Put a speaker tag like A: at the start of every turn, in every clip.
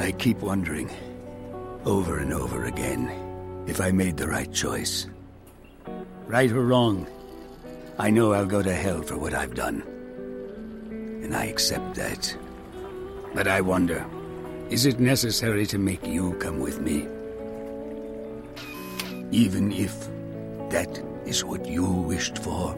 A: I keep wondering, over and over again, if I made the right choice. Right or wrong, I know I'll go to hell for what I've done. And I accept that. But I wonder, is it necessary to make you come with me? Even if that is what you wished for?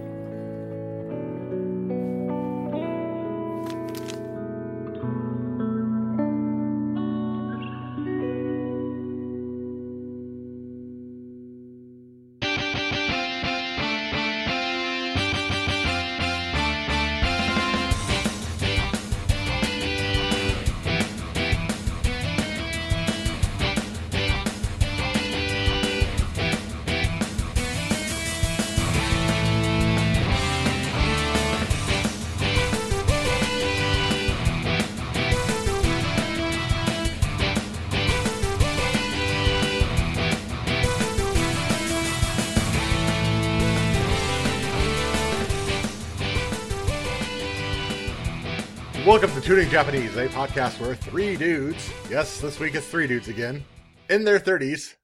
B: Japanese, a podcast where three dudes, yes, this week it's three dudes again, in their 30s,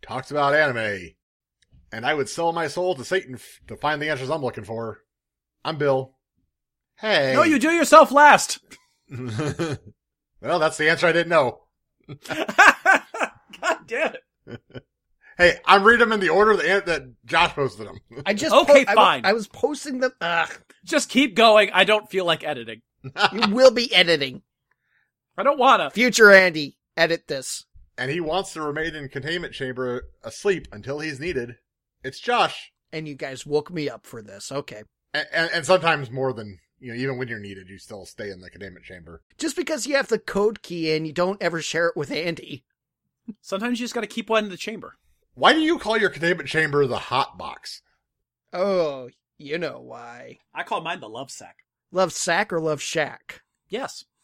B: talks about anime. And I would sell my soul to Satan f- to find the answers I'm looking for. I'm Bill. Hey.
C: No, you do yourself last.
B: well, that's the answer I didn't know.
C: God damn it.
B: Hey, I'm reading them in the order that, that Josh posted them.
D: I just
C: Okay,
D: po- I
C: fine.
D: I, was posting them. Ugh,
C: Just keep going. I don't feel like editing.
D: You will be editing.
C: I don't wanna.
D: Future Andy, edit this.
B: and he wants to remain in containment chamber asleep until he's needed. It's Josh.
D: And you guys woke me up for this. Okay.
B: And, and, and sometimes more than, you know, even when you're needed, you still stay in the containment chamber.
D: Just because you have the code key and you don't ever share it with Andy.
C: Sometimes you just gotta keep one in the chamber.
B: Why do you call your containment chamber the hot box?
D: Oh, you know why.
C: I call mine the love sack.
D: Love Sack or Love Shack?
C: Yes.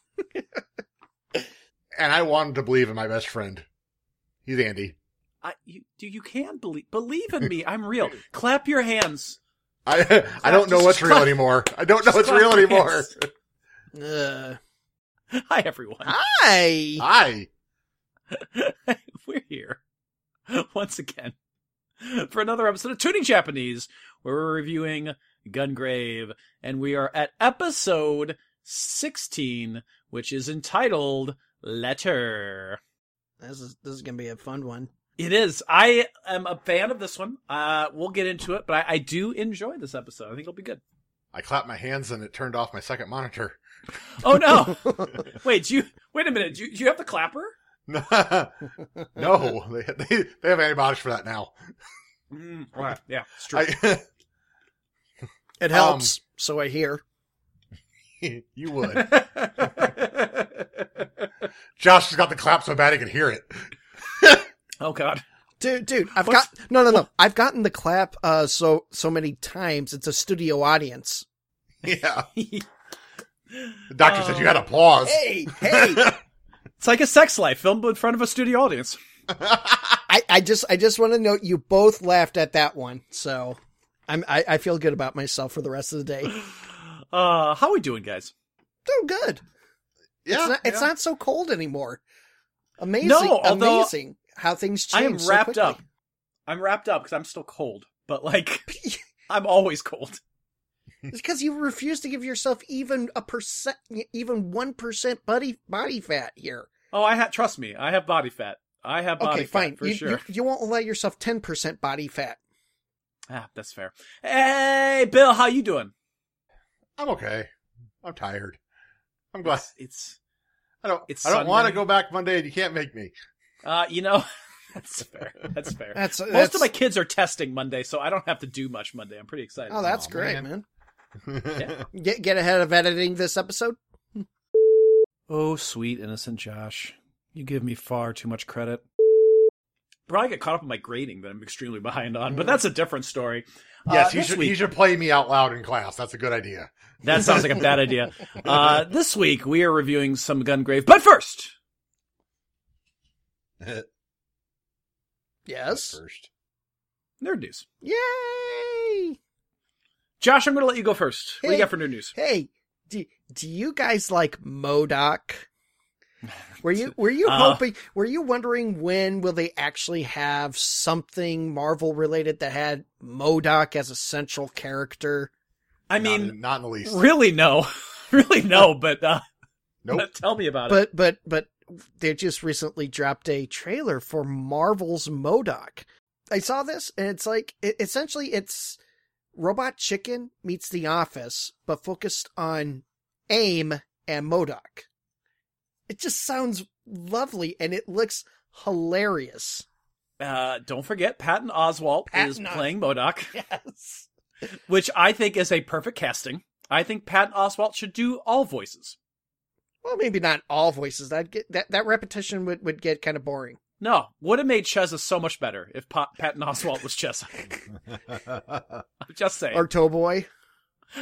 B: And I wanted to believe in my best friend. He's Andy.
C: I you do you can believe believe in me. I'm real. Clap your hands.
B: I I don't know
C: Just
B: what's real anymore. I don't know
C: just
B: what's real anymore.
D: Uh,
C: Hi everyone.
D: hi.
B: Hi.
C: We're here once again for another episode of Tuning Japanese, where we're reviewing Gungrave, and we are at episode 16, which is entitled Letter.
D: This is this is gonna be a fun one.
C: It is. I am a fan of this one. Uh, we'll get into it, but I, I do enjoy this episode. I think it'll be good.
B: I clapped my hands and it turned off my second monitor.
C: Oh no! wait, do you wait a minute? Do you, do you have the clapper?
B: no, they, they they have antibiotics for that now.
C: Mm, right. Yeah, it's true.
B: I,
D: It helps. so I hear.
B: you would. Josh has got the clap so bad he can hear it.
C: oh god.
D: Dude, dude, I've
C: What's-
D: got no, no, no. I've gotten the clap uh so so many times. It's a studio audience.
B: Yeah. The doctor said you had applause.
D: Hey, hey.
C: It's like a sex life filmed in front of a studio audience.
D: I, I just I just want to note you both laughed at that one, so I'm I, I feel good about myself for the rest of the day.
C: Uh, how are we doing, guys?
D: Oh, good.
B: yeah,
D: it's not, it's
B: yeah.
D: not so cold anymore. Amazing,
C: No, although
D: amazing how things
C: I
D: change.
C: am
D: so
C: wrapped
D: quickly.
C: up. I'm wrapped up because I'm still cold, but like, I'm always cold.
D: It's because you refuse to give yourself even a percent, even one percent body body fat here.
C: Oh, I have. Trust me, I have body fat. I have body
D: Okay,
C: fat
D: fine.
C: for
D: you,
C: sure.
D: you, you won't allow yourself ten percent body fat.
C: Ah, that's fair. Hey, Bill, how you doing?
B: I'm okay. I'm tired. I'm glad.
C: It's, it's
B: I don't.
C: it's
B: I don't want to go back Monday, and you can't make me.
C: uh, you know, that's fair. That's fair.
D: That's
C: Most
D: that's,
C: of my kids are testing Monday, so I don't have to do much Monday. I'm pretty excited.
D: Oh, that's
B: Aw,
D: great,
B: man.
D: man.
C: Yeah.
D: Get get ahead of editing this episode.
C: Oh, sweet innocent Josh. You give me far too much credit. Probably get caught up in my grading that I'm extremely behind on, but that's a different story.
B: yes,
C: Uh,
B: he should.
C: week-
B: He should play me out loud in class. That's a good idea.
C: That sounds like a bad idea. Uh, this week we are reviewing some Gungrave, but first,
D: Yes.
B: First.
C: nerd news.
D: Yay!
C: Josh, I'm going to let you go first. What do you got for nerd news?
D: Hey, do do you guys like MODOK? Were you were you
C: Uh,
D: hoping were you wondering when will they actually have something Marvel related that had MODOK as a central character?
C: I
B: Not
C: mean,
B: in- not in the least.
C: really no, really no. But uh,
B: Nope.
C: but tell me about it.
D: But but but they just recently dropped a trailer for Marvel's MODOK. I saw this and it's like it, essentially it's Robot Chicken meets The Office but focused on AIM and MODOK. It just sounds lovely and it looks hilarious.
C: Uh, don't forget, Patton Oswalt is
D: Os-
C: playing MODOK,
D: Yes.
C: which I think is a perfect casting. I think Patton Oswalt should do all voices.
D: Well, maybe not all voices. That get that that repetition would would get kind of boring.
C: No, would have made Cheza so much better if pa- Patton Oswalt was Cheza. I'm just saying.
D: Or Towboy.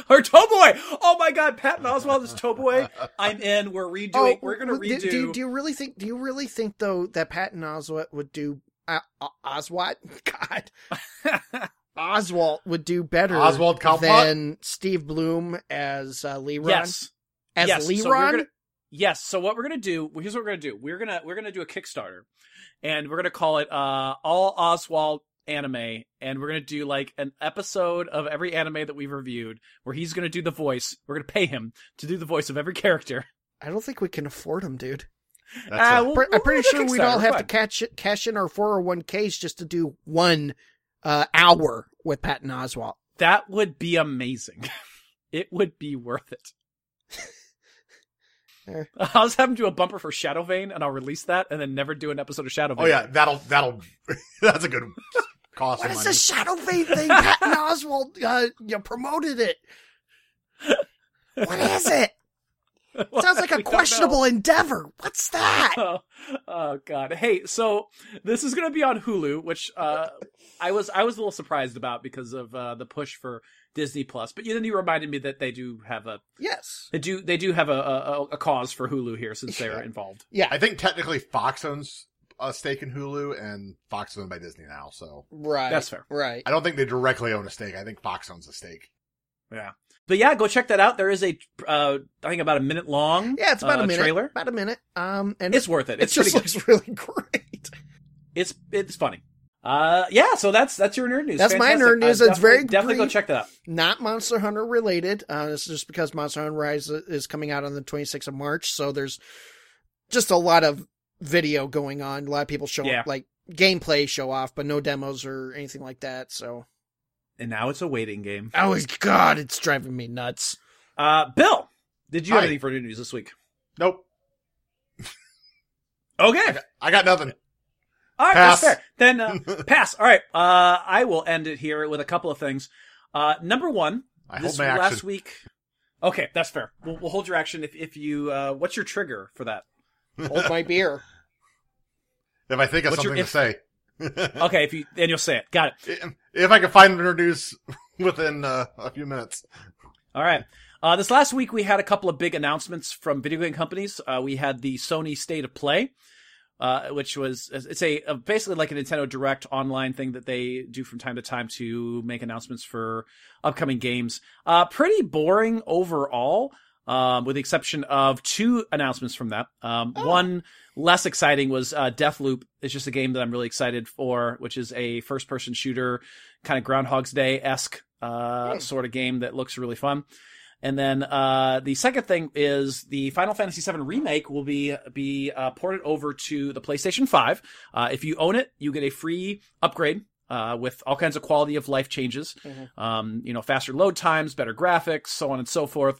C: Or Towboy! Oh my god, Patton Oswalt is Towboy. I'm in. We're redoing. we're gonna
D: Oh,
C: redo.
D: Do, do, do you really think? Do you really think though that Patton Oswalt would do? Uh, uh, Oswalt, God, Oswalt would do better
B: Oswald Cobblepot?
D: than Steve Blum as uh, Leron.
C: yes.
D: as
C: yes.
D: Leron.
C: So gonna, yes. So what we're gonna do? Here's what we're gonna do. We're gonna we're gonna do a Kickstarter, and we're gonna call it uh, all Oswald anime, and we're gonna do like an episode of every anime that we've reviewed, where he's gonna do the voice. We're gonna pay him to do the voice of every character.
D: I don't think we can afford him, dude.
B: That's
C: Uh,
B: a-
C: we'll-
D: I'm pretty
C: do a
D: sure we'd all have
C: fine.
D: to catch cash in our 401ks just to do one uh, hour with Patton Oswalt.
C: That would be amazing. it would be worth it. I'll just have him do a bumper for Shadow Vein, and I'll release that, and then never do an episode of Shadow Vein.
B: oh yeah, that'll that'll that's a good cost
D: What
B: of
D: is
B: money.
D: this Shadow Vein thing? Patton Oswalt, uh, you promoted it. What is it?
C: Well,
D: Sounds like a
C: don't
D: questionable endeavor. What's that?
C: Oh, oh god. Hey, so this is gonna be on Hulu, which uh I was I was a little surprised about because of uh the push for Disney Plus. But then you reminded me that they do have a
D: Yes.
C: they do they do have a a, a cause for Hulu here since they're involved.
D: Yeah.
B: I think technically Fox owns a stake in Hulu, and Fox is owned by Disney now. So
D: Right.
C: That's fair.
D: Right.
B: I don't think they directly own a stake. I think Fox owns a stake.
C: Yeah. But yeah, go check that out. There is a uh I think about a minute long
D: Yeah, it's about
C: uh,
D: a minute.
C: trailer.
D: About a minute. Um, and
C: It's worth it.
D: it
C: It's pretty
D: just
C: good.
D: looks really great.
C: It's it's funny. Uh yeah, so that's that's your nerd news.
D: That's my nerd news.
C: Uh,
D: It's very
C: definitely- definitely go check that out.
D: Not Monster Hunter related. Uh, this is just because Monster Hunter Rise is coming out on the 26th of March, so there's just a lot of video going on. A lot of people show
C: Yeah.
D: like gameplay show off, but no demos or anything like that. So,
C: And now it's a waiting game.
D: oh my god, it's driving me nuts.
C: Uh Bill, did you have
B: Hi.
C: anything for nerd news this week?
B: Nope,
C: Okay.
B: I got nothing.
C: All right,
B: Pass.
C: that's fair. Then uh, pass. All right. Uh, I will end it here with a couple of things. Uh, number one,
B: I
C: this
B: hold my
C: last
B: action.
C: week. Okay, that's fair. We'll, we'll hold your action if if you. Uh, what's your trigger for that?
D: Hold my beer.
B: If I think of
C: What's your-
B: something
C: if-
B: to say.
C: Okay, if you then you'll say it. Got it.
B: if I can find nerd news within uh, a few minutes.
C: All right. Uh, this last week we had a couple of big announcements from video game companies. Uh, we had the Sony State of Play, uh, which was it's a, a basically like a Nintendo Direct online thing that they do from time to time to make announcements for upcoming games. Uh, pretty boring overall, um, with the exception of two announcements from that. Um, One less exciting was uh, Deathloop. It's just a game that I'm really excited for, which is a first-person shooter, kind of Groundhog's Day esque uh,
D: Hmm.
C: sort of game that looks really fun. And then uh, the second thing is the Final Fantasy VII remake will be be uh, ported over to the PlayStation 5. Uh, if you own it, you get a free upgrade uh, with all kinds of quality of life changes.
D: Mhm.
C: Um, you know, faster load times, better graphics, so on and so forth.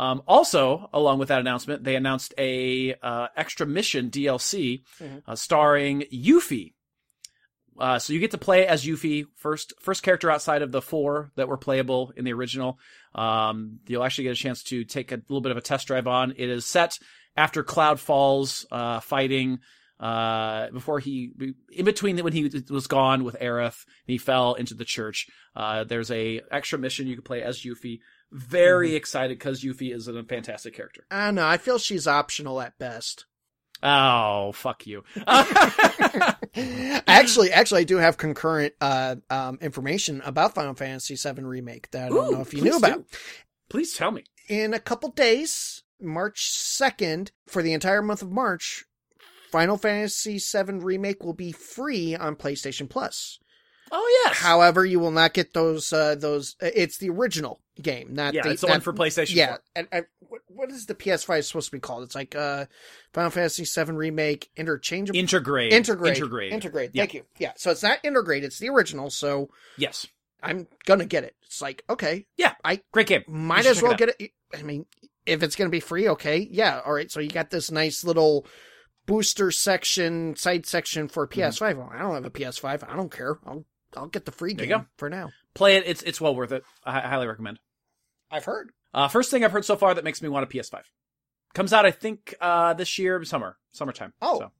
C: Um, also, along with that announcement, they announced a uh, extra mission DLC
D: Mhm.
C: uh, starring Yuffie. Uh, so you get to play as Yuffie, first first character outside of the four that were playable in the original. Um, you'll actually get a chance to take a little bit of a test drive on. It is set after Cloud falls, uh, fighting uh, before he, in between when he was gone with Aerith, he fell into the church. Uh, there's a extra mission you can play as Yuffie. Very excited because Yuffie is a fantastic character.
D: I don't know. I feel she's optional at best.
C: Oh, fuck you.
D: actually, actually, I do have concurrent uh, um, information about Final Fantasy VII remake that I don't
C: Ooh,
D: know if you knew about.
C: do. Please tell me.
D: In a couple days, March second, for the entire month of March, Final Fantasy VII Remake will be free on PlayStation Plus.
C: Oh yes.
D: However, you will not get those. Uh, those. It's the original game, not
C: yeah,
D: the,
C: it's the
D: not-
C: one for PlayStation.
D: Yeah,
C: 4.
D: and, and what, what is the PS5 supposed to be called? It's like uh, Final Fantasy VII Remake interchangeable. Integrate.
C: Intergrade.
D: Integrate.
C: Yeah.
D: Thank you. Yeah. So it's not integrate. It's the original. So
C: Yes.
D: I'm gonna get it. It's like okay, yeah, I
C: Great game.
D: might as well
C: it
D: get it. I mean, if it's gonna be free, okay, yeah, all right. So you got this nice little booster section, side section for
C: Mm-hmm.
D: PS5. Well, I don't have a PS5. I don't care. I'll I'll get the free
C: There
D: game for now.
C: Play it. It's it's well worth it. I, I highly recommend.
D: I've heard.
C: Uh, first thing I've heard so far that makes me want a PS5. Comes out, I think, uh, this year, summer, summertime.
D: Oh.
C: So.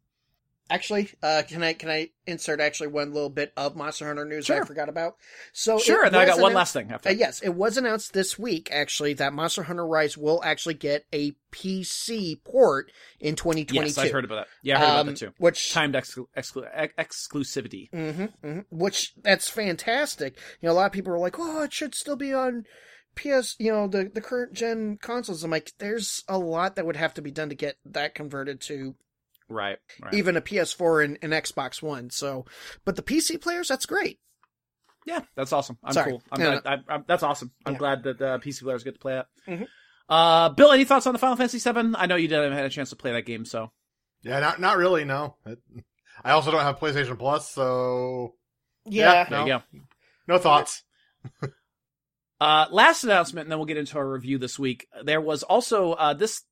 D: Actually, uh, can I can I insert actually one little bit of Monster Hunter news that I forgot about? So
C: sure. And then I got one last thing after.
D: Uh, yes, it was announced this week actually that Monster Hunter Rise will actually get a PC port in 2022.
C: yes, I've heard about that. Yeah, I heard
D: Um,
C: about that too.
D: Which
C: Timed exclu- exclu- ex- exclusivity.
D: hmm Which that's fantastic. You know, a lot of people are like, "Oh, it should still be on PS." You know, the the current gen consoles. I'm like, there's a lot that would have to be done to get that converted to
C: Right. right.
D: even a PS4 and an Xbox One. So, but the PC players, that's great.
C: Yeah, that's awesome. I'm
D: Sorry.
C: cool. I'm
D: No,
C: glad. I, I'm, that's awesome. I'm
D: Yeah.
C: glad that the PC players get to play it.
D: Mhm.
C: Uh, Bill, any thoughts on the Final Fantasy VII? I know you didn't have a chance to play that game, so
B: Yeah, not not really. No, I also don't have PlayStation Plus, so
D: Yeah.
C: there
B: No.
C: you go.
B: no thoughts.
C: Uh, last announcement, and then we'll get into our review this week. There was also uh, this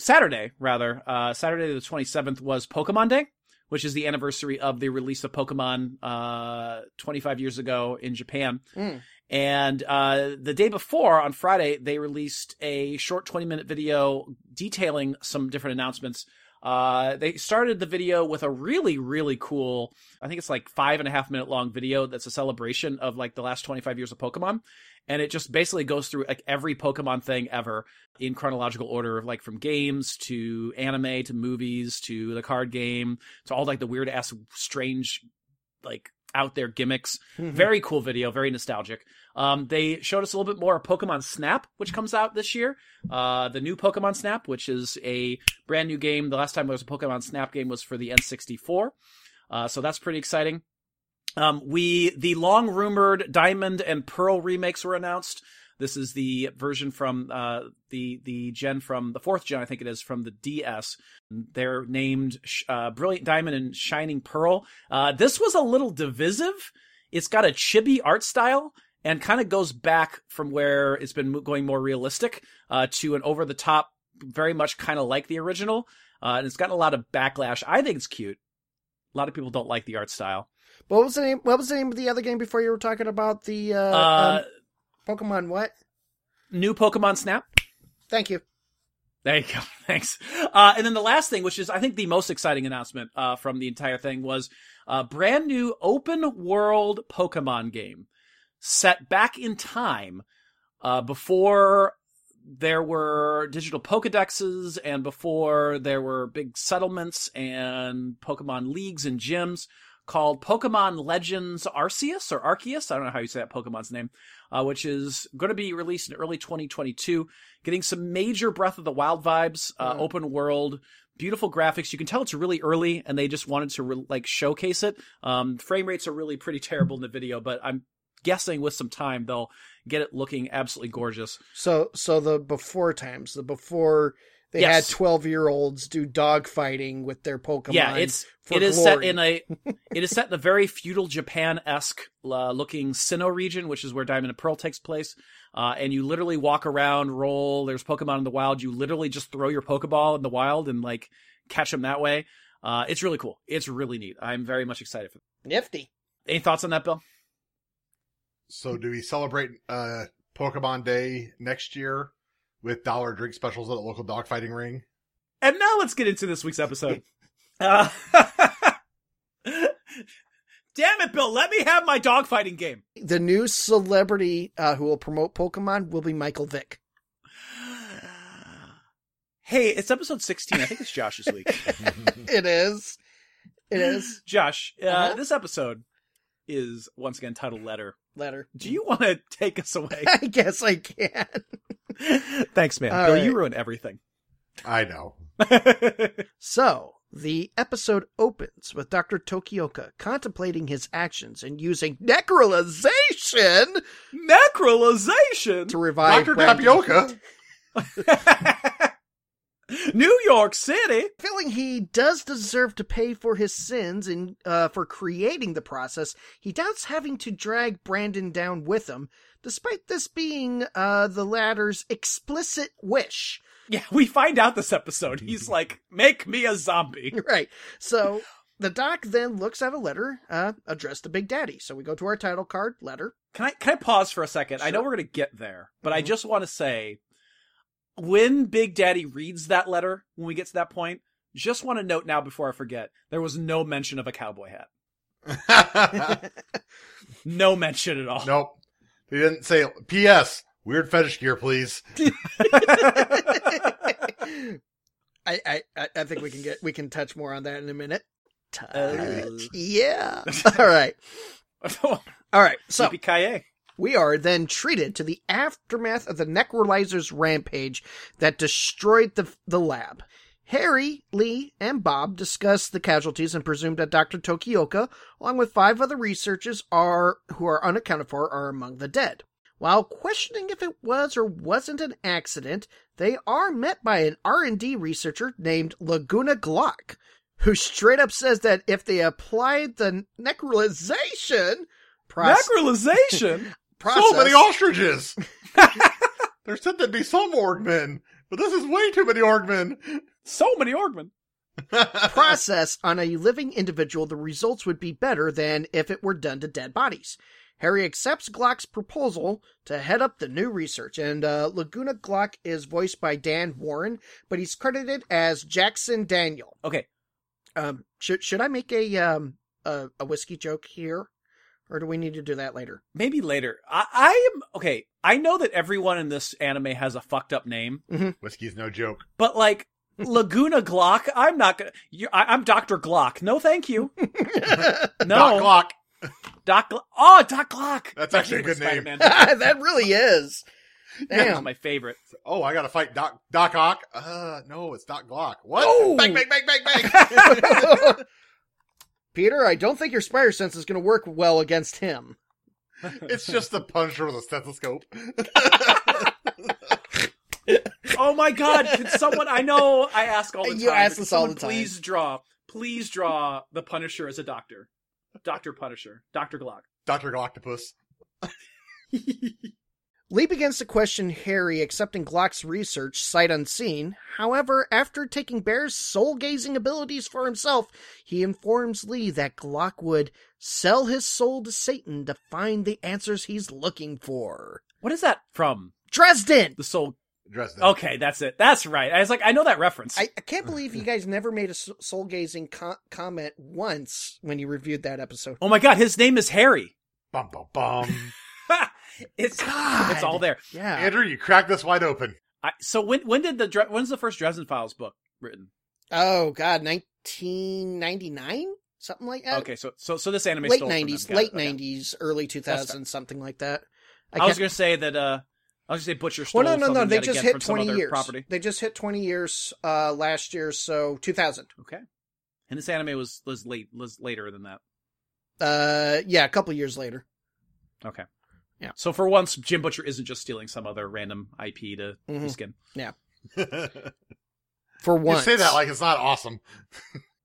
C: Saturday, rather, uh, Saturday the 27th was Pokemon Day, which is the anniversary of the release of Pokemon uh, 25 years ago in Japan.
D: Mm.
C: And uh, the day before, on Friday, they released a short 20 minute video detailing some different announcements. Uh, they started the video with a really, really cool, I think it's like five and a half minute long video that's a celebration of like the last 25 years of Pokemon. And it just basically goes through like every Pokemon thing ever in chronological order, like from games to anime to movies to the card game to all like the weird ass, strange, like out there gimmicks.
D: Mhm.
C: Very cool video, very nostalgic. Um, they showed us a little bit more of Pokemon Snap, which comes out this year. Uh, the new Pokemon Snap, which is a brand new game. The last time there was a Pokemon Snap game was for the N64. Uh, so that's pretty exciting. Um, we, the long rumored Diamond and Pearl remakes were announced. This is the version from, uh, the, the gen from the fourth gen, I think it is, from the DS. They're named, uh, Brilliant Diamond and Shining Pearl. Uh, this was a little divisive. It's got a chibi art style and kind of goes back from where it's been going more realistic, uh, to an over the top, very much kind of like the original. Uh, and it's gotten a lot of backlash. I think it's cute. A lot of people don't like the art style.
D: What was the name? What was the name of the other game before you were talking about the uh,
C: Uh,
D: um, Pokemon? What?
C: new Pokemon Snap.
D: Thank you.
C: There you go. Thanks. Uh, and then the last thing, which is I think the most exciting announcement uh, from the entire thing, was a brand new open world Pokemon game set back in time uh, before there were digital Pokedexes and before there were big settlements and Pokemon leagues and gyms called Pokemon Legends Arceus or Arceus. I don't know how you say that Pokemon's name, uh, which is going to be released in early 2022 getting some major Breath of the Wild vibes, uh,
D: Mhm.
C: open world, beautiful graphics. You can tell it's really early, and they just wanted to re- like showcase it. Um, frame rates are really pretty terrible in the video, but I'm guessing with some time they'll get it looking absolutely gorgeous.
D: So, so the before times, the before they
C: Yes.
D: had twelve year olds do dog fighting with their Pokemon.
C: yeah, it's
D: for
C: it is
D: glory.
C: set in a it is set in a very feudal Japan esque uh, looking Sinnoh region, which is where Diamond and Pearl takes place. Uh, and you literally walk around, roll. There's Pokemon in the wild. You literally just throw your Pokeball in the wild and like catch them that way. Uh, it's really cool. It's really neat. I'm very much excited for.
D: nifty.
C: Any thoughts on that, Bill?
B: So, do we celebrate uh, Pokemon Day next year with dollar drink specials at a local dogfighting ring?
C: And now let's get into this week's episode. Uh, damn it, Bill! Let me have my dogfighting game.
D: The new celebrity uh, who will promote Pokemon will be Michael Vick.
C: Hey, it's episode 16. I think it's Josh's week.
D: It is. It is.
C: Josh, uh,
D: Uh-huh.
C: this episode is once again titled Letter.
D: Letter.
C: Do you want to take us away?
D: I guess I can.
C: Thanks, man.
D: All
C: Bill,
D: right.
C: you ruin everything.
B: I know.
D: So, The episode opens with Dr. Tokioka contemplating his actions and using necrolization
C: Necrolization.
D: to revive
B: Dr.
D: Brandon.
B: Tapioca.
C: New York City.
D: Feeling he does deserve to pay for his sins and uh, for creating the process, he doubts having to drag Brandon down with him, despite this being uh, the latter's explicit wish.
C: Yeah, we find out this episode. He's like, "Make me a zombie."
D: Right. So the doc then looks at a letter uh, addressed to Big Daddy. So we go to our title card, letter.
C: Can I can I pause for a second? I know we're gonna get there, but I
D: Mhm.
C: just want to say, when Big Daddy reads that letter, when we get to that point, just want to note now before I forget, there was no mention of a cowboy hat. No mention at all.
B: nope. He didn't say P.S. Weird fetish gear, please.
D: I, I I I think we can get we can touch more on that in a minute. Touch.
C: Uh.
D: yeah. All right. All right. So
C: Yippee-ki-yay.
D: we are then treated to the aftermath of the Necrolizer's rampage that destroyed the the lab. Harry, Lee, and Bob discuss the casualties and presume that Dr. Tokioka, along with five other researchers are who are unaccounted for, are among the dead. While questioning if it was or wasn't an accident, they are met by an R&D researcher named Laguna Glock, who straight up says that if they applied the necrolization process,
C: Necrolization.
D: process
B: So many ostriches. there said there'd be some orgmen, but this is way too many orgmen.
C: so many Orgmen.
D: process on a living individual, the results would be better than if it were done to dead bodies. Harry accepts Glock's proposal to head up the new research, and uh, Laguna Glock is voiced by Dan Warren, but he's credited as Jackson Daniel.
C: Okay,
D: Um, should should I make a um a, a whiskey joke here, or do we need to do that later?
C: maybe later. I, I am okay. I know that everyone in this anime has a fucked up name,
B: Whiskey's no joke.
C: but like Laguna Glock, I'm not gonna. You, I, I'm Doctor Glock. No, thank you.
B: no Doc
C: No,
B: Glock.
C: Doc. Gl- oh, Doc Glock.
B: That's
C: My
B: actually a good name.
C: Spider-Man.
D: that really is.
C: That was
D: Damn.
C: my favorite.
B: Oh, I gotta fight Doc Doc Ock. Uh, no, it's Doc Glock. What?
D: Oh!
B: Bang, bang, bang, bang, bang.
D: Peter, I don't think your spider sense is going to work well against him.
B: it's just the Punisher with a stethoscope.
C: Oh my god! Can someone? I know. I ask all the time.
D: You ask
C: but
D: this all the time.
C: Please draw. Please draw the Punisher as a doctor. Doctor Punisher. Doctor Glock.
B: Doctor Galactopus.
D: Lee begins to question Harry accepting Glock's research sight unseen. However, after taking Bear's soul gazing abilities for himself, he informs Lee that Glock would sell his soul to Satan to find the answers he's looking for.
C: What is that from?
D: Dresden!
C: The Soul.
B: Dresden.
C: Okay, that's it. That's right. I was like, I know that reference.
D: I, I can't believe you guys never made a soul gazing co- comment once when you reviewed that episode.
C: oh my god, his name is Harry.
B: Bum, bum, bum.
C: it's
D: God.
C: it's all there.
D: Yeah.
B: Andrew, you cracked this wide open.
C: I, so when when did the when's the first Dresden Files book written?
D: Oh, God. 1999? Something like that?
C: Okay, so so so this anime
D: late
C: stole from them.
D: 90s, late
C: Okay.
D: 90s, early 2000s, something like that.
C: I, was gonna say that. uh I was gonna say Butcher stole
D: Well, no, no, no. They just hit 20 years.
C: property.
D: They just hit 20 years uh, last year, so 2000.
C: Okay, and this anime was was late was later than that.
D: Uh, yeah, a couple years later.
C: Okay.
D: Yeah.
C: So for once, Jim Butcher isn't just stealing some other random IP to
D: Mhm.
C: skin.
B: Yeah.
D: For once.
B: You say that like it's not awesome.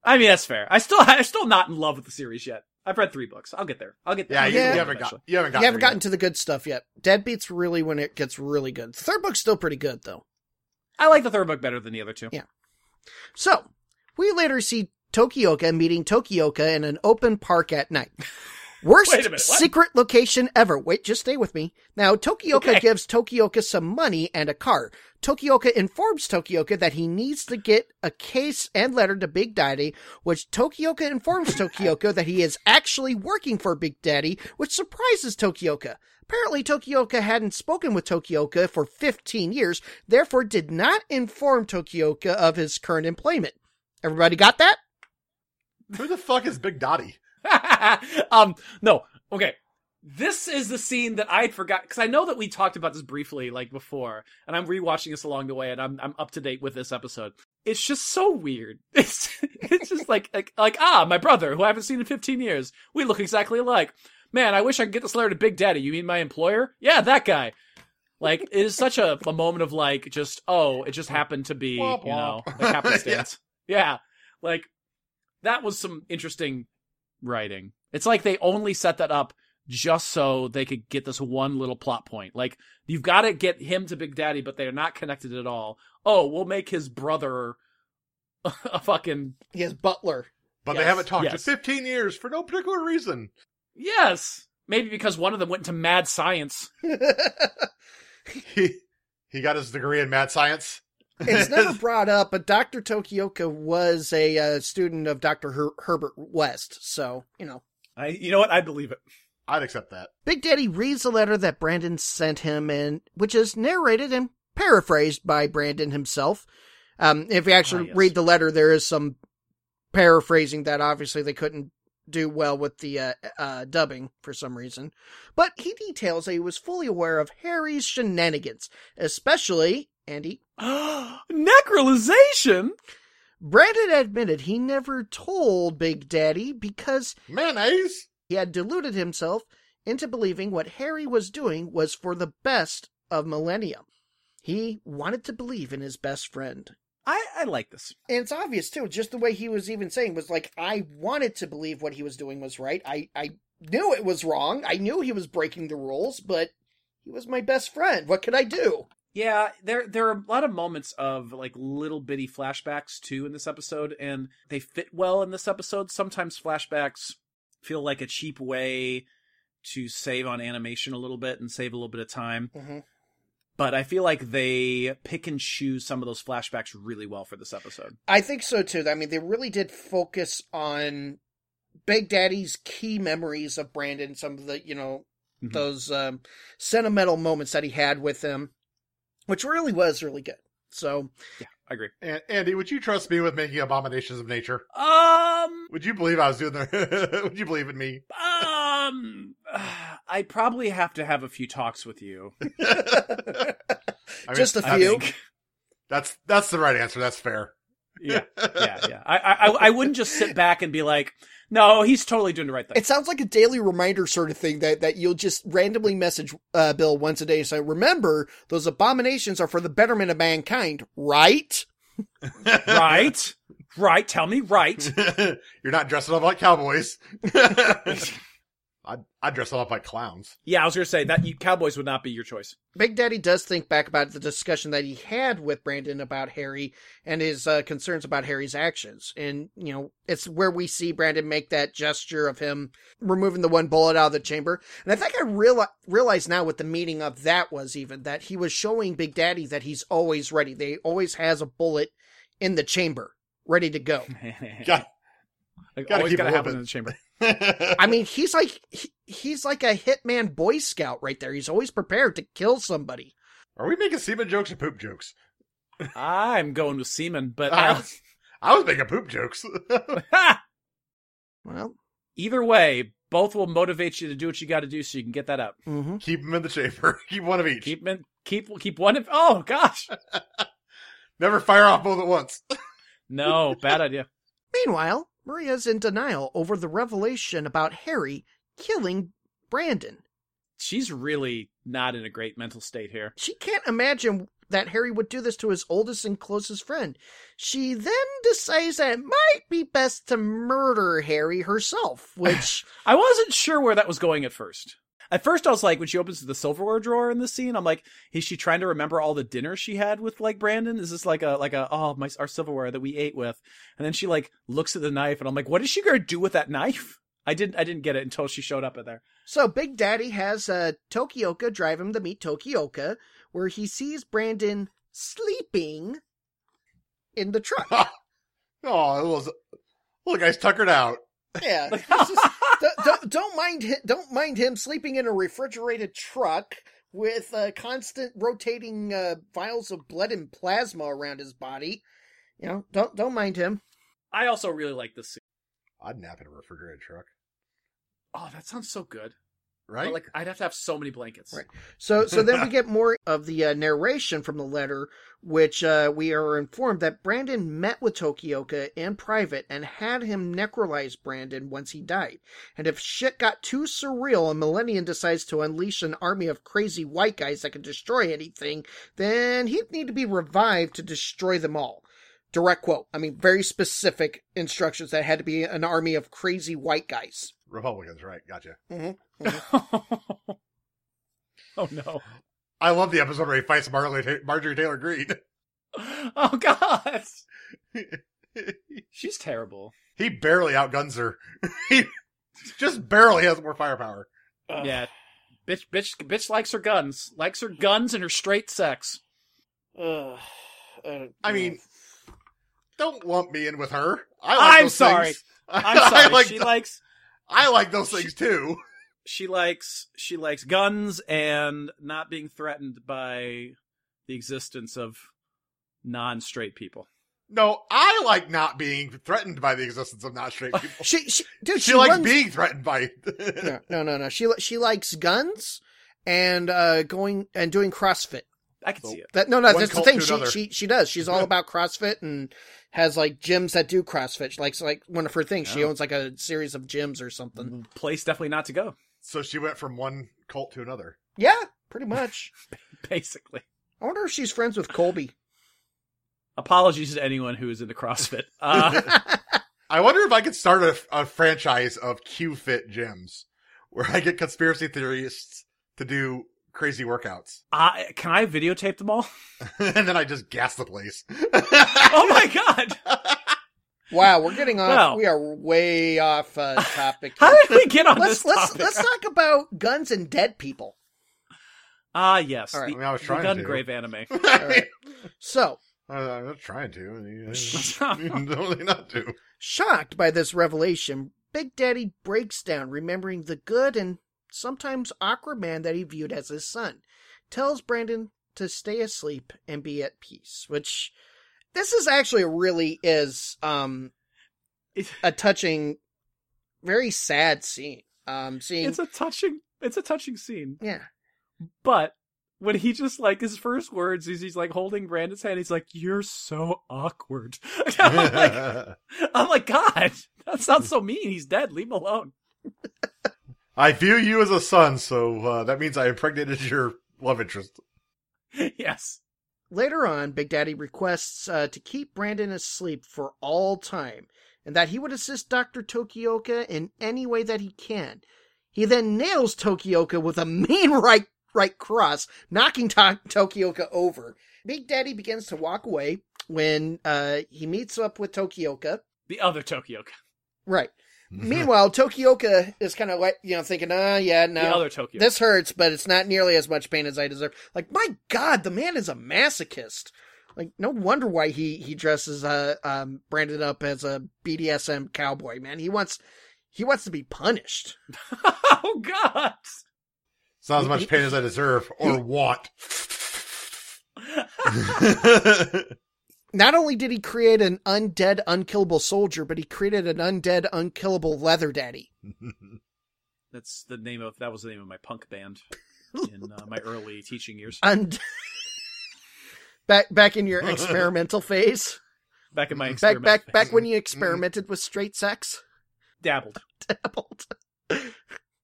C: I mean, that's fair. I still I'm still not in love with the series yet. I've read three books. I'll get there. I'll get there.
B: Yeah, you,
D: Yeah.
B: you haven't got you haven't
D: you
B: gotten
D: haven't
B: there
D: gotten to the good stuff yet. Deadbeat's really when it gets really good. The third book's still pretty good, though.
C: I like the third book better than the other two.
D: Yeah. So, we later see Tokioka meeting Tokioka in an open park at night. Worst
C: minute,
D: secret location ever. Wait, just stay with me. Now, Tokioka
C: Okay.
D: gives Tokioka some money and a car. Tokioka informs Tokioka that he needs to get a case and letter to Big Daddy, which Tokioka informs Tokioka that he is actually working for Big Daddy, which surprises Tokioka. Apparently, Tokioka hadn't spoken with Tokioka for 15 years, therefore did not inform Tokioka of his current employment. Everybody got that?
B: Who the fuck is Big Dotty?
C: um, no. Okay. This is the scene that I'd forgot because I know that we talked about this briefly like before, and I'm rewatching this along the way, and I'm I'm up to date with this episode. it's just so weird. It's it's just like like like ah, my brother who I haven't seen in 15 years. We look exactly alike. Man, I wish I could get this letter to Big Daddy. You mean my employer? Yeah, that guy. Like it is such a, a moment of like just oh, it just happened to be you know like happenstance. yeah, like that was some interesting writing. It's like they only set that up just so they could get this one little plot point. Like you've got to get him to Big Daddy, but they are not connected at all. Oh, we'll make his brother a fucking
D: He has Butler.
B: But they haven't talked
C: yes.
B: in 15 years for no particular reason.
C: yes. Maybe because one of them went into mad science.
B: He he got his degree in mad science.
D: It's never brought up, but Dr. Tokioka was a uh, student of Dr. Her- Herbert West. So, you know.
C: I, you know what? I believe it.
B: I'd accept that.
D: Big Daddy reads the letter that Brandon sent him, and which is narrated and paraphrased by Brandon himself. Um, if you actually
C: Ah, yes.
D: read the letter, there is some paraphrasing that obviously they couldn't do well with the uh, uh, dubbing for some reason. But he details that he was fully aware of Harry's shenanigans, especially Andy.
C: Necrolization?
D: Brandon admitted he never told Big Daddy because
B: Mayonnaise?
D: he had deluded himself into believing what Harry was doing was for the best of Millennium. He wanted to believe in his best friend.
C: I, I like this.
D: And it's obvious too, just the way he was even saying was like, I wanted to believe what he was doing was right. I, I knew it was wrong. I knew he was breaking the rules, but he was my best friend. What could I do?
C: Yeah, there there are a lot of moments of like little bitty flashbacks too in this episode, and they fit well in this episode. Sometimes flashbacks feel like a cheap way to save on animation a little bit and save a little bit of time.
D: Mhm.
C: But I feel like they pick and choose some of those flashbacks really well for this episode.
D: I think so too. I mean, they really did focus on Big Daddy's key memories of Brandon, some of the, you know,
C: Mhm.
D: those um, sentimental moments that he had with him, which really was really good. So, yeah,
C: I agree.
B: And Andy, would you trust me with making abominations of nature?
C: Um,
B: Would you believe I was doing the would you believe in me?
C: um, I probably have to have a few talks with you.
B: I mean,
D: just a
C: I
D: few.
C: think.
B: That's that's the right answer. That's fair.
C: Yeah, yeah, yeah. I, I, I wouldn't just sit back and be like, no, he's totally doing the right thing.
D: It sounds like a daily reminder sort of thing that, that you'll just randomly message uh, Bill once a day and say, remember, those abominations are for the betterment of mankind, right?
C: right, right. Tell me right.
B: You're not dressing up like cowboys. I'd, I'd dress them up like clowns.
C: Yeah, I was gonna say that you, Cowboys would not be your choice.
D: Big Daddy does think back about the discussion that he had with Brandon about Harry and his uh, concerns about Harry's actions. And, you know, it's where we see Brandon make that gesture of him removing the one bullet out of the chamber. And I think I reali- realize now what the meaning of that was even, that he was showing Big Daddy that he's always ready. They always has a bullet in the chamber, ready to go.
B: Got-
C: like,
B: gotta
C: always
B: keep
C: gotta
B: it
C: happen
B: open.
C: in the chamber.
D: I mean, he's like, he, he's like a hitman boy scout right there. He's always prepared to kill somebody.
B: Are we making semen jokes or poop jokes?
C: I'm going with Seaman, but
B: I
C: uh,
B: was, I was making poop jokes.
D: Well,
C: either way, both will motivate you to do what you got to do so you can get that up.
D: mm-hmm.
B: Keep them in the chamber. Keep one of each.
C: Keep in, keep keep one. Of, oh gosh,
B: Never fire off both at once.
C: no, bad idea.
D: Meanwhile, Maria's in denial over the revelation about Harry killing Brandon.
C: She's really not in a great mental state here.
D: She can't imagine that Harry would do this to his oldest and closest friend. She then decides that it might be best to murder Harry herself, which
C: I wasn't sure where that was going at first. At first, I was like, when she opens the silverware drawer in the scene, I'm like, is she trying to remember all the dinner she had with like Brandon? Is this like a like a oh my our silverware that we ate with? And then she like looks at the knife, and I'm like, what is she gonna do with that knife? I didn't I didn't get it until she showed up in there.
D: So Big Daddy has uh, Tokioka drive him to meet Tokioka, where he sees Brandon sleeping in the truck.
B: Oh, it was. Look, guy's tuckered out.
D: Yeah,
C: Like,
D: this don't, don't, don't mind him, don't mind him sleeping in a refrigerated truck with uh, constant rotating uh, vials of blood and plasma around his body. You know, don't don't mind him.
C: I also really like this scene.
B: I'd nap in a refrigerated truck.
C: Oh, that sounds so good.
B: Right?
C: But, like I'd have to have so many blankets.
D: Right. So, so then we get more of the uh, narration from the letter, which uh, we are informed that Brandon met with Tokioka in private and had him necrolize Brandon once he died. And if shit got too surreal and Millennium decides to unleash an army of crazy white guys that can destroy anything, then he'd need to be revived to destroy them all. Direct quote. I mean, very specific instructions that had to be an army of crazy white guys.
B: Republicans, right? Gotcha. Mm-hmm. Mm-hmm.
C: oh no.
B: I love the episode where he fights Marley, Marjorie Taylor Greene.
C: Oh god. She's terrible.
B: he barely outguns her. he just barely has more firepower.
C: Yeah. Bitch bitch bitch likes her guns. Likes her guns and her straight sex.
D: Ugh.
B: I mean, mm. don't lump me in with her. I like
C: I'm sorry.
B: things.
C: I'm
B: I
C: sorry.
B: like
C: she
B: th-
C: likes
B: I like those things too.
C: she likes she likes guns and not being threatened by the existence of non-straight people.
B: No, I like not being threatened by the existence of not straight people.
D: she, she, dude,
B: she,
D: she,
B: likes
D: runs-
B: being threatened by.
D: no, no, no, no. She she likes guns and uh going and doing CrossFit.
C: I can
B: So-
C: see it.
D: That no, no,
B: One
D: that's the thing. She she she does. She's all about CrossFit and has like gyms that do CrossFit. She likes like one of her things. She
C: Oh.
D: owns like a series of gyms or something.
C: Place definitely not to go.
B: so she went from one cult to another.
D: Yeah, pretty much.
C: Basically.
D: I wonder if she's friends with Colby.
C: Apologies to anyone who is into CrossFit. Uh,
B: I wonder if I could start a, a franchise of Q-Fit gyms where I get conspiracy theorists to do crazy workouts,
C: I, can I videotape them all?
B: and then I just gas the place.
C: Oh my god!
D: wow, we're getting off.
C: Well.
D: we are way off uh, topic.
C: How
D: here.
C: did we get on
D: let's
C: this
D: let's let's talk about guns and dead people.
C: Ah, yes.
D: All right.
C: The,
B: I mean, I was
C: the
B: trying to.
C: Gungrave anime.
D: All right. So,
B: I, I'm not trying to. Only not to.
D: Shocked by this revelation, Big Daddy breaks down, remembering the good and sometimes awkward man that he viewed as his son. Tells Brandon to stay asleep and be at peace, which this is actually really is um a touching, very sad scene. Um, seeing
C: It's a touching. It's a touching scene.
D: yeah,
C: But when he just like his first words is he's like holding Brandon's hand. He's like, "You're so awkward." I'm like, I'm like, God, that sounds so mean. He's dead. Leave him alone.
B: I view you as a son, so uh, that means I impregnated your love interest.
C: yes.
D: Later on, Big Daddy requests uh, to keep Brandon asleep for all time, and that he would assist Dr. Tokioka in any way that he can. He then nails Tokioka with a mean right right cross, knocking to- Tokioka over. Big Daddy begins to walk away when uh, he meets up with Tokioka.
C: The other Tokioka.
D: Right. Meanwhile, Tokioka is kind of like, you know, thinking, uh, yeah, no.
C: The other Tokyo.
D: This hurts, but it's not nearly as much pain as I deserve. Like, my God, the man is a masochist. Like, no wonder why he he dresses uh um Brandon up as a BDSM cowboy. Man, he wants he wants to be punished.
C: oh God.
B: It's not as much pain as I deserve or want.
D: Not only did he create an undead, unkillable soldier, but he created an undead, unkillable leather daddy.
C: That's the name of that was the name of my punk band in uh, my early teaching years.
D: Und- back back in your experimental phase,
C: Back in my
D: back
C: experiment
D: back
C: phase.
D: back when you experimented with straight sex.
C: dabbled.
D: dabbled.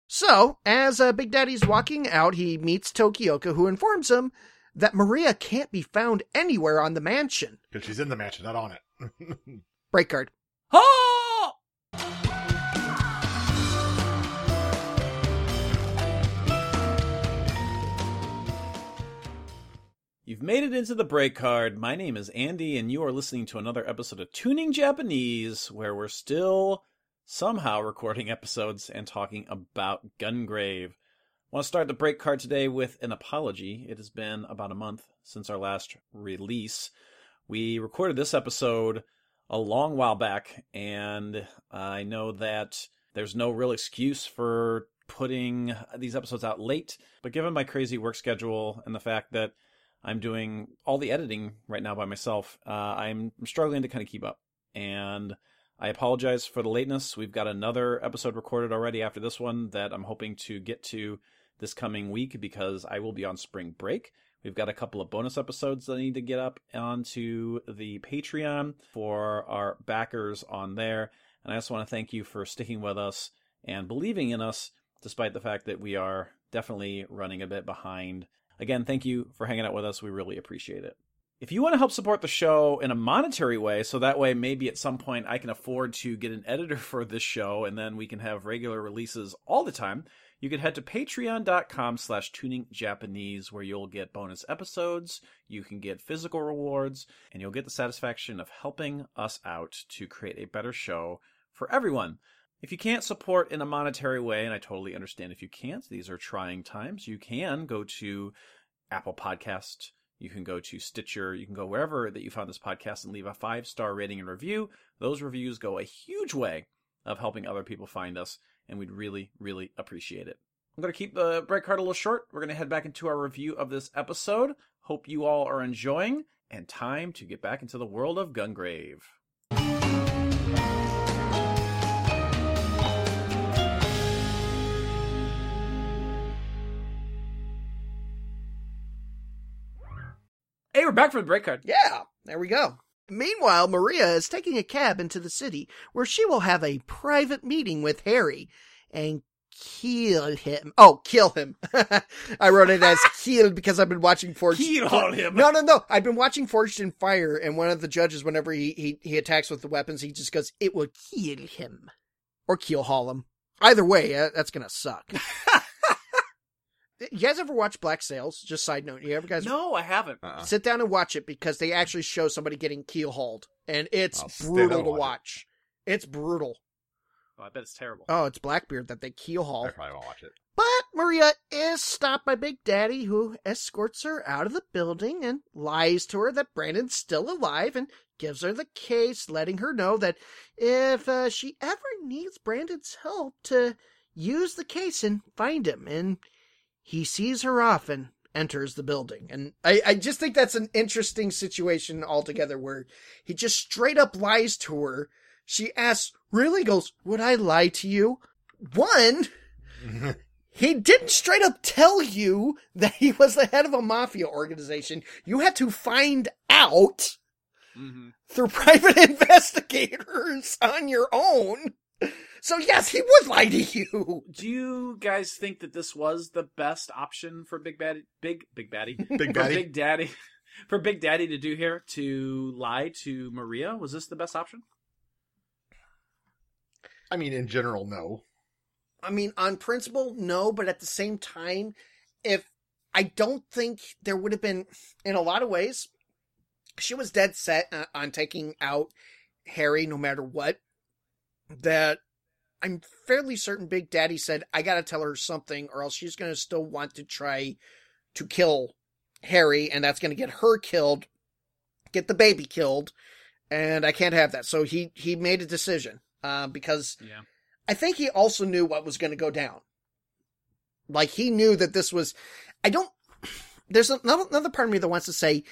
D: So, as uh, Big Daddy's walking out, he meets Tokioka, who informs him that Maria can't be found anywhere on the mansion.
B: Because she's in the mansion, not on it.
D: Break card.
C: Oh! You've made it into the break card. My name is Andy, and you are listening to another episode of Tuning Japanese, where we're still somehow recording episodes and talking about Gungrave. Want to start the break card today with an apology. It has been about a month since our last release. We recorded this episode a long while back, and I know that there's no real excuse for putting these episodes out late. But given my crazy work schedule and the fact that I'm doing all the editing right now by myself, uh, I'm struggling to kind of keep up. And I apologize for the lateness. We've got another episode recorded already after this one that I'm hoping to get to this coming week because I will be on spring break. We've got a couple of bonus episodes that I need to get up onto the Patreon for our backers on there. And I just want to thank you for sticking with us and believing in us, despite the fact that we are definitely running a bit behind. Again, thank you for hanging out with us. We really appreciate it. If you want to help support the show in a monetary way, so that way maybe at some point I can afford to get an editor for this show and then we can have regular releases all the time, you can head to patreon.com slash tuning Japanese where you'll get bonus episodes, you can get physical rewards, and you'll get the satisfaction of helping us out to create a better show for everyone. If you can't support in a monetary way, and I totally understand if you can't, these are trying times, you can go to Apple Podcast, you can go to Stitcher, you can go wherever that you found this podcast and leave a five star rating and review. Those reviews go a huge way of helping other people find us, and we'd really, really appreciate it. I'm going to keep uh, the break card a little short. We're going to head back into our review of this episode. Hope you all are enjoying, and time to get back into the world of Gungrave. Hey, we're back for the break card.
D: Yeah, there we go. Meanwhile, Maria is taking a cab into the city where she will have a private meeting with Harry and kill him. Oh, kill him. I wrote it as kill because I've been watching Forged.
C: Kill him.
D: No, no, no. I've been watching Forged in Fire, and one of the judges, whenever he, he, he attacks with the weapons, he just goes, "It will kill him," or keel haul him. Either way, uh, that's gonna suck. you guys ever watch Black Sails? Just side note, you ever guys
C: No, I haven't.
B: Uh-uh.
D: sit down and watch it because they actually show somebody getting keel hauled, and it's
B: I'll
D: brutal to
B: and watch
D: watch. It's brutal.
C: Oh, I bet it's terrible.
D: Oh, it's Blackbeard that they keel haul.
B: I probably won't watch it.
D: But Maria is stopped by Big Daddy, who escorts her out of the building and lies to her that Brandon's still alive and gives her the case, letting her know that if uh, she ever needs Brandon's help, to use the case and find him. And he sees her off and enters the building. And I, I just think that's an interesting situation altogether where he just straight up lies to her. She asks, really goes, would I lie to you? One, he didn't straight up tell you that he was the head of a mafia organization. You had to find out
C: hmm
D: through private investigators on your own. So yes, he would lie to you.
C: Do you guys think that this was the best option for Big Daddy, Big Big Daddy,
B: Big
C: for
B: Daddy.
C: Big Daddy, for Big Daddy to do here to lie to Maria? Was this the best option?
B: I mean, in general, no.
D: I mean, on principle, no, but at the same time, if I don't think there would have been, in a lot of ways, she was dead set uh, on taking out Harry no matter what. That I'm fairly certain Big Daddy said, I gotta tell her something, or else she's gonna still want to try to kill Harry, and that's gonna get her killed, get the baby killed, and I can't have that. So he, he made a decision, uh, because
C: Yeah.
D: I think he also knew what was going to go down. Like he knew that this was. I don't. There's another, another part of me that wants to say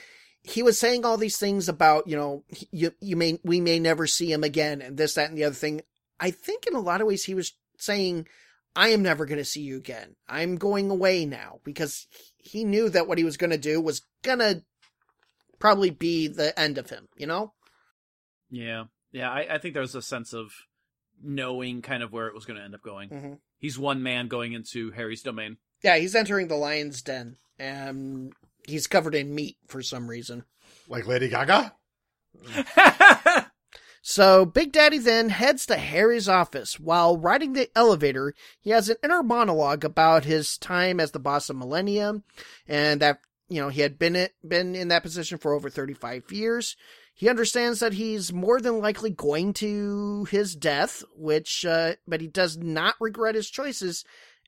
D: he was saying all these things about you know you you may we may never see him again and this that and the other thing. I think in a lot of ways he was saying I am never going to see you again. I'm going away now because he knew that what he was going to do was going to probably be the end of him. You know.
C: Yeah, yeah. I, I think there was a sense of knowing kind of where it was going to end up going.
D: Mm-hmm.
C: He's one man going into Harry's domain.
D: Yeah, he's entering the lion's den, and he's covered in meat for some reason.
B: Like Lady Gaga?
D: So Big Daddy then heads to Harry's office. While riding the elevator, he has an inner monologue about his time as the boss of Millennium, and that you know he had been it, been in that position for over 35 years. He understands that he's more than likely going to his death, which uh, but he does not regret his choices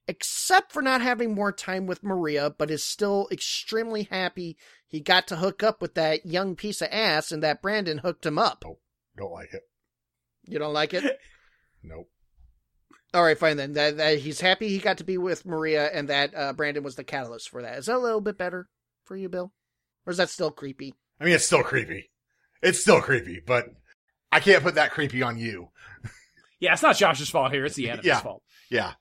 D: except for not having more time with Maria, but is still extremely happy he got to hook up with that young piece of ass and that Brandon hooked him up.
B: Don't like it.
D: You don't like it?
B: Nope.
D: All right, fine then. That, that he's happy he got to be with Maria and that uh, Brandon was the catalyst for that. Is that a little bit better for you, Bill? Or is that still creepy?
B: I mean, it's still creepy. It's still creepy, but I can't put that creepy on you.
C: Yeah, it's not Josh's fault here. It's the anime's
B: Yeah.
C: fault.
B: Yeah. I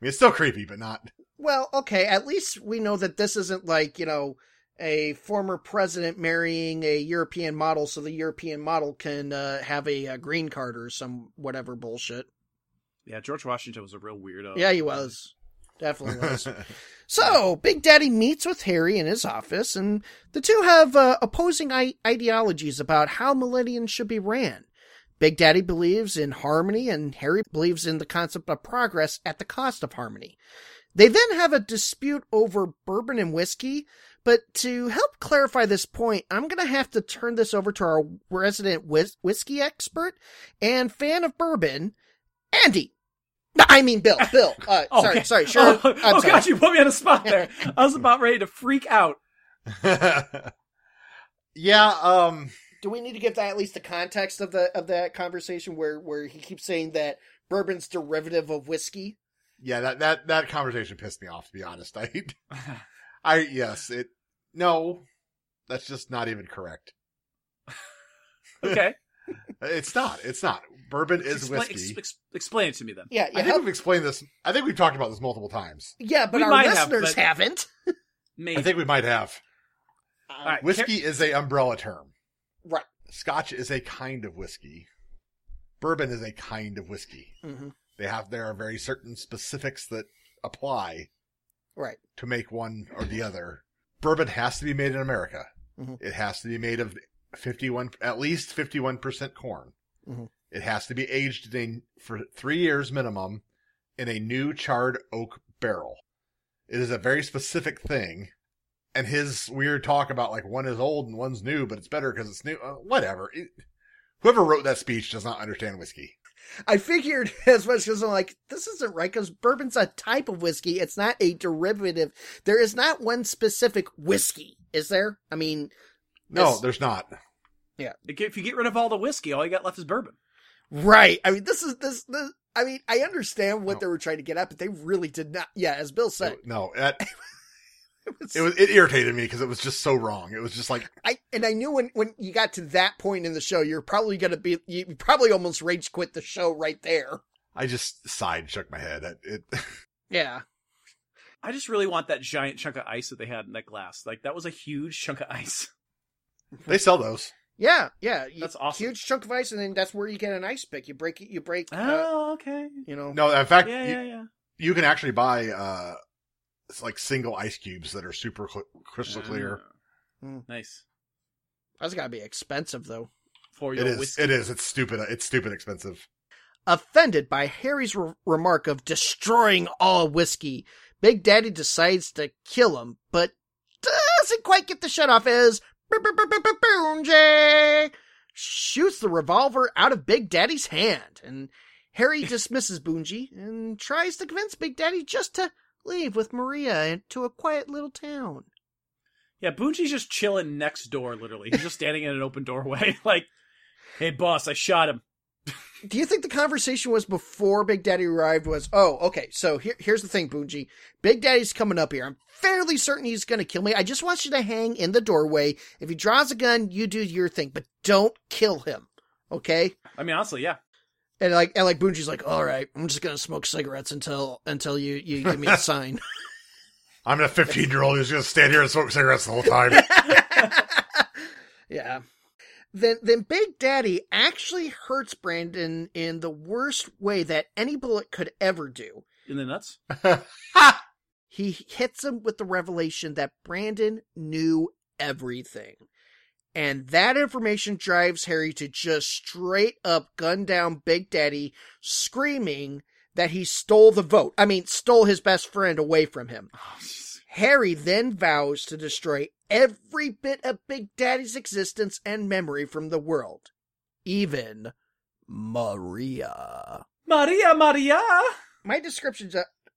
B: mean, it's still creepy, but not.
D: Well, okay, at least we know that this isn't like, you know, a former president marrying a European model so the European model can uh, have a, uh green card or some whatever bullshit.
C: Yeah, George Washington was a real weirdo.
D: Yeah, he was. Definitely was. So, Big Daddy meets with Harry in his office, and the two have uh, opposing I- ideologies about how Millennium should be ran. Big Daddy believes in harmony, and Harry believes in the concept of progress at the cost of harmony. They then have a dispute over bourbon and whiskey, but to help clarify this point, I'm going to have to turn this over to our resident whis- whiskey expert and fan of bourbon, Andy. No, I mean Bill. Bill. Uh,
C: Oh,
D: sorry,
C: okay.
D: sorry. Sure.
C: Oh,
D: I'm
C: oh
D: sorry.
C: gosh, you put me on a spot there. I was about ready to freak out.
B: yeah, um,
D: Do we need to give that at least the context of the of that conversation where where he keeps saying that bourbon's derivative of whiskey?
B: yeah, that, that, that conversation pissed me off, to be honest. I, I, yes, it, no, that's just not even correct.
C: Okay,
B: It's not, it's not. Bourbon is
C: explain,
B: whiskey.
C: ex- ex- explain it to me then.
D: Yeah,
B: I think
D: help-
B: we've explained this. I think we've talked about this multiple times.
D: yeah, but
C: We
D: our
C: might have,
D: listeners
C: but-
D: haven't.
C: Maybe.
B: I think we might have.
C: All right,
B: Whiskey is a umbrella term.
D: Right.
B: Scotch is a kind of whiskey. Bourbon is a kind of whiskey.
D: hmm
B: They have there are very certain specifics that apply
D: Right.
B: to make one or the other. Bourbon has to be made in America.
D: Mhm.
B: It has to be made of 51 at least 51% corn.
D: Mhm.
B: It has to be aged in a, for 3 years minimum in a new charred oak barrel. It is a very specific thing. And his weird talk about like one is old and one's new, but it's better because it's new. Uh, whatever. It, whoever wrote that speech does not understand whiskey.
D: I figured as much because I'm like, this isn't right because bourbon's a type of whiskey. It's not a derivative. There is not one specific whiskey, is there? I mean,
B: No,
D: Yes.
B: there's not. Yeah.
C: If you get rid of all the whiskey, all you got left is bourbon.
D: right. I mean, this is this. this I mean, I understand what
B: No.
D: they were trying to get at, but they really did not. Yeah, as Bill said,
B: No, that,
D: it was,
B: it was it irritated me because it was just so wrong. It was just like
D: I and I knew when when you got to that point in the show, you're probably gonna be you probably almost rage quit the show right there.
B: I just sighed, and shook my head. It, it
D: Yeah.
C: I just really want that giant chunk of ice that they had in that glass. Like that was a huge chunk of ice.
B: they sell those.
D: Yeah, yeah. You-
C: That's awesome.
D: Huge chunk of ice, and then that's where you get an ice pick. You break it. You break. Uh,
C: Oh, okay.
D: you know.
B: No, in fact,
C: Yeah,
B: you,
C: yeah, yeah.
B: you can actually buy uh, it's like single ice cubes that are super cl- crystal clear.
C: Ah.
D: Hmm.
C: Nice
D: That's gotta be expensive, though.
C: for
B: It
C: your
B: is.
C: whiskey.
B: It is. It's stupid. It's stupid expensive.
D: Offended by Harry's re- remark of destroying all whiskey, Big Daddy decides to kill him, but doesn't quite get the shut off as Bunji shoots the revolver out of Big Daddy's hand, and Harry dismisses Bunji and tries to convince Big Daddy just to leave with Maria to a quiet little town.
C: Yeah, Bunji's just chilling next door. Literally, he's just standing in an open doorway. like, hey, boss, I shot him.
D: Do you think the conversation was before Big Daddy arrived? Was oh okay? So here, here's the thing, Bunji. Big Daddy's coming up here. I'm fairly certain he's going to kill me. I just want you to hang in the doorway. If he draws a gun, you do your thing, but don't kill him. Okay?
C: I mean, honestly, yeah.
D: And like, and like Bunji's like, all right, I'm just gonna smoke cigarettes until until you you give me a sign.
B: I'm a 15 year old who's going to stand here and smoke cigarettes the whole time.
D: yeah. Then then Big Daddy actually hurts Brandon in the worst way that any bullet could ever do.
C: In the nuts.
D: he hits him with the revelation that Brandon knew everything. And that information drives Harry to just straight up gun down Big Daddy, screaming that he stole the vote. I mean, stole his best friend away from him.
C: Oh.
D: Harry then vows to destroy every bit of Big Daddy's existence and memory from the world. Even Maria.
C: Maria, Maria.
D: my description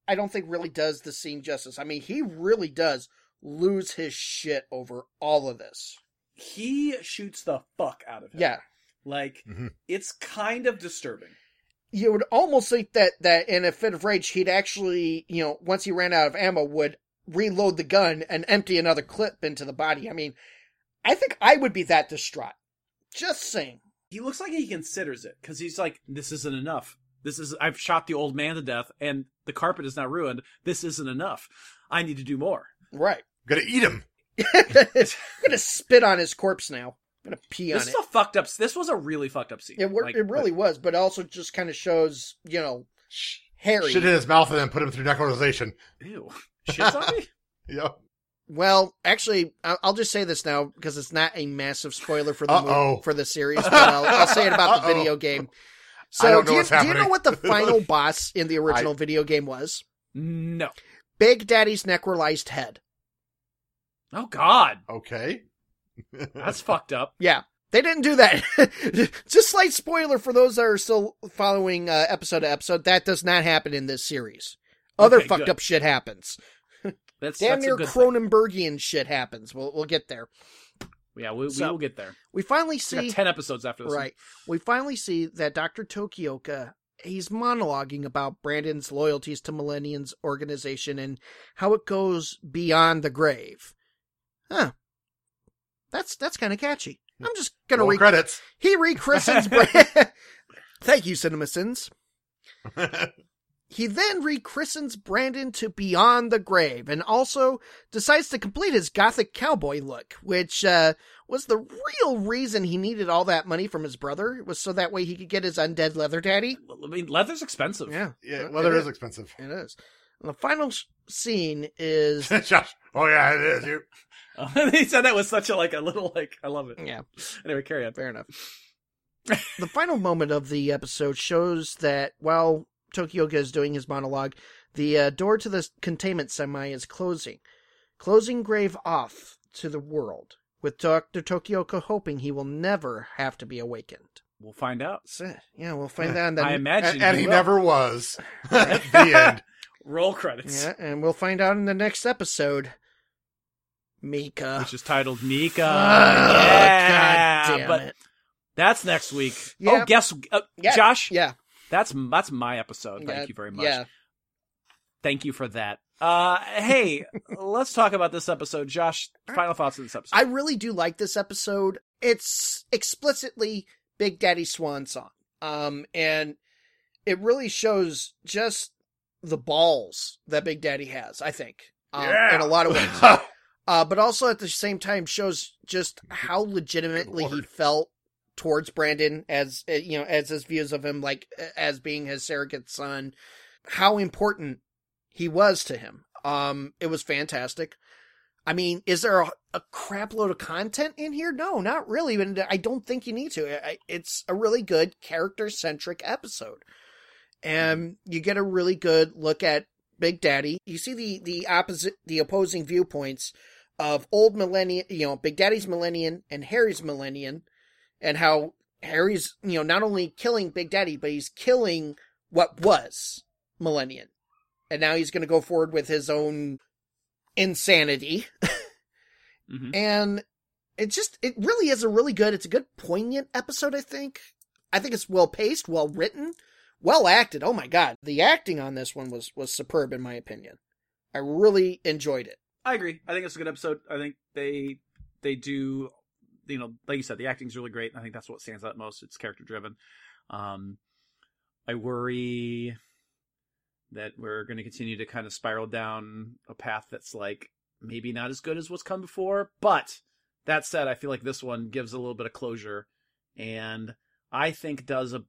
D: I don't think really does the scene justice. I mean, he really does lose his shit over all of this.
C: He shoots the fuck out of him.
D: Yeah.
C: Like,
B: Mhm.
C: it's kind of disturbing.
D: You would almost think that that in a fit of rage he'd actually, you know, once he ran out of ammo would reload the gun and empty another clip into the body. I mean, I think I would be that distraught. Just saying.
C: he looks like he considers it because he's like, this isn't enough. This is I've shot the old man to death, and the carpet is now ruined. This isn't enough. I need to do more.
D: Right.
B: Gonna eat him.
D: I'm gonna spit on his corpse now. I'm gonna pee
C: This
D: on
C: is a fucked up. This was a really fucked up scene.
D: It, wor-
C: Like,
D: it really was, but also just kind of shows, you know, Harry.
B: Shit in his mouth and then put him through necrotization.
C: Ew. Shit zombie.
B: Yep.
D: Well, actually, I- I'll just say this now because it's not a massive spoiler for the
B: Uh-oh.
D: movie, for the series, but I'll, I'll say it about the
B: Uh-oh.
D: video game. So,
B: I don't know
D: do, you, do you know what the final boss in the original video game was?
C: no.
D: Big Daddy's necrolized head.
C: Oh God,
B: Okay.
C: that's fucked up.
D: Yeah, they didn't do that. just slight spoiler for those that are still following uh, episode to episode. That does not happen in this series. Other
C: Okay,
D: fucked
C: good.
D: up shit happens.
C: That's
D: Damn
C: that's
D: near
C: a thing.
D: Cronenbergian shit happens. We'll we'll get there.
C: Yeah, we, we will get there.
D: We finally
C: We got
D: see
C: ten episodes after this. one.
D: Right. We finally see that Dr. Tokioka, he's monologuing about Brandon's loyalties to Millennium's organization and how it goes beyond the grave. Huh. That's that's kind of catchy. I'm just gonna
B: Roll
D: re-
B: credits.
D: he rechristens Brandon. Thank you, CinemaSins. He then rechristens Brandon to Beyond the Grave and also decides to complete his gothic cowboy look, which uh, was the real reason he needed all that money from his brother. It was so that way he could get his undead leather daddy.
C: I mean, leather's expensive.
D: Yeah,
B: yeah, leather
D: is.
B: is expensive.
D: it is. And the final s- scene is
B: Josh. Oh yeah, it is. You.
C: he said that was such a like a little like I love it.
D: yeah,
C: Anyway, carry on.
D: fair enough. the final moment of the episode shows that while Tokioka is doing his monologue, the uh, door to the containment semi is closing, closing Grave off to the world, with Dr. Tokioka hoping he will never have to be awakened.
C: We'll find out.
D: That's it. Yeah, we'll find out. on the
C: I imagine,
B: And, and he
C: will.
B: never was. At the end.
C: Roll credits,
D: Yeah, and we'll find out in the next episode. Mika.
C: which is titled Mika.
D: Ah,
C: yeah,
D: God damn
C: but
D: it.
C: that's next week.
D: Yeah.
C: Oh, guess uh,
D: Yeah,
C: Josh.
D: Yeah.
C: That's that's my episode. Thank
D: yeah,
C: you very much.
D: Yeah.
C: Thank you for that. Uh, hey, let's talk about this episode, Josh. Final thoughts on this episode.
D: I really do like this episode. It's explicitly Big Daddy Swan song. Um, and it really shows just the balls that Big Daddy has, I think. Um,
B: Yeah.
D: in a lot of ways. Uh, but also at the same time shows just how legitimately he felt towards Brandon as, uh, you know, as his views of him, like as being his surrogate son, how important he was to him. Um, it was fantastic. I mean, is there a, a crap load of content in here? No, not really. But I don't think you need to. I- It's a really good character centric episode, and you get a really good look at Big Daddy. You see the the opposite, the opposing viewpoints of old millennium, you know, Big Daddy's millennium and Harry's millennium, and how Harry's, you know, not only killing Big Daddy, but he's killing what was millennium, and now he's going to go forward with his own insanity.
C: Mhm.
D: and it just it really is a really good it's a good poignant episode i think i think it's well paced well written well acted oh my god the acting on this one was was superb in my opinion i really enjoyed it
C: I agree. I think it's a good episode. I think they they do, you know, like you said, the acting's really great. I think that's what stands out most. It's character driven. Um, I worry that we're going to continue to kind of spiral down a path that's like maybe not as good as what's come before. But that said, I feel like this one gives a little bit of closure, and I think does a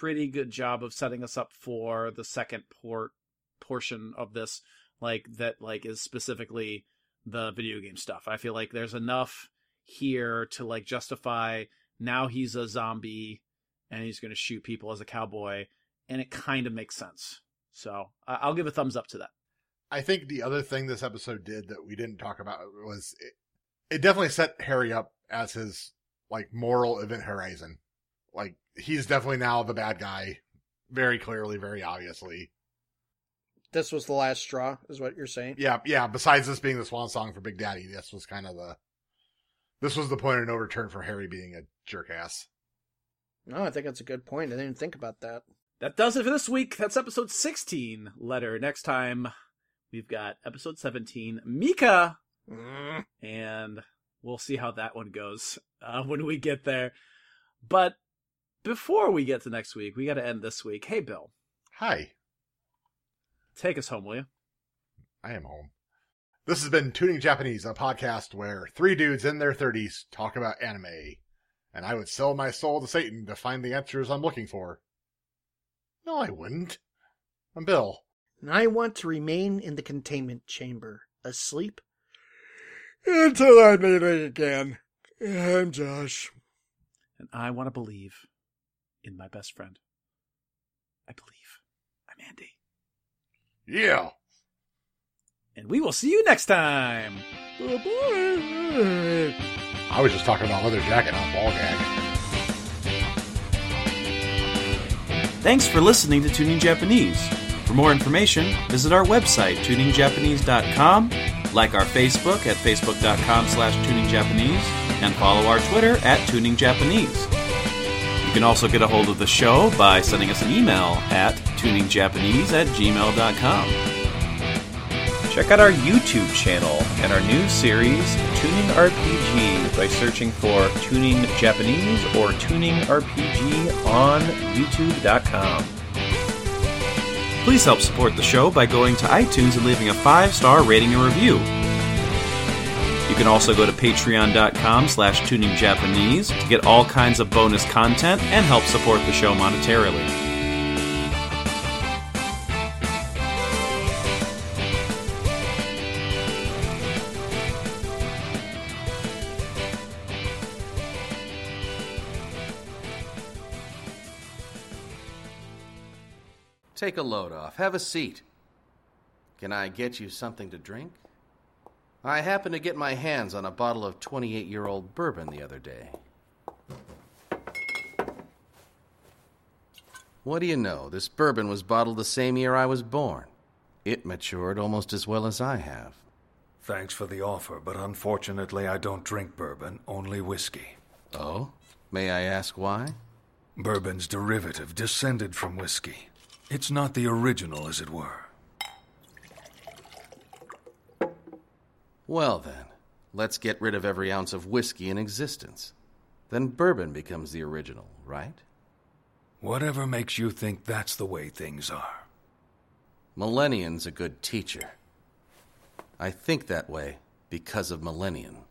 C: pretty good job of setting us up for the second port portion of this like that like is specifically the video game stuff. I feel like there's enough here to like justify now he's a zombie and he's going to shoot people as a cowboy and it kind of makes sense. So I'll give a thumbs up to that.
B: I think the other thing this episode did that we didn't talk about was it, it definitely set Harry up as his like moral event horizon. Like he's definitely now the bad guy, very clearly, very obviously.
D: this was the last straw is what you're saying
B: Yeah, yeah. Besides this being the swan song for Big Daddy, this was kind of the this was the point of no return for Harry being a jerk ass.
D: no i think that's a good point i didn't think about that
C: That does it for this week. That's episode 16. Letter. Next time we've got episode 17, Mika, and we'll see how that one goes uh, when we get there. But before we get to next week, we got to end this week. Hey, Bill,
B: Hi,
C: take us home, will you?
B: I am home. This has been Tuning Japanese, a podcast where three dudes in their 30s talk about anime. And I would sell my soul to Satan to find the answers I'm looking for. No, I wouldn't. I'm Bill.
D: And I want to remain in the containment chamber, asleep until I meet it again. I'm Josh.
C: And I want to believe in my best friend. I believe I'm Andy.
B: Yeah.
C: And we will see you next time.
D: Bye-bye.
B: I was just talking about leather jacket, not ball gag.
C: Thanks for listening to Tuning Japanese. For more information, visit our website, tuningjapanese.com, like our Facebook at facebook.com slash tuningjapanese, and follow our Twitter at tuningjapanese. You can also get a hold of the show by sending us an email at tuningjapanese at gmail.com. Check out our YouTube channel and our new series, Tuning RPG, by searching for Tuning Japanese or Tuning RPG on YouTube.com. Please help support the show by going to iTunes and leaving a five-star rating and review. You can also go to patreon.com slash tuningjapanese to get all kinds of bonus content and help support the show monetarily.
E: Take a load off. Have a seat. Can I get you something to drink? I happened to get my hands on a bottle of 28 year old bourbon the other day. What do you know? This bourbon was bottled the same year I was born. It matured almost as well as I have.
F: Thanks for the offer, but unfortunately I don't drink bourbon, only whiskey.
E: Oh? May I ask why?
F: Bourbon's derivative, descended from whiskey. It's not the original, as it were.
E: Well, then, let's get rid of every ounce of whiskey in existence. Then bourbon becomes the original, right?
F: Whatever makes you think that's the way things are.
E: Millennium's a good teacher. I think that way because of Millennion.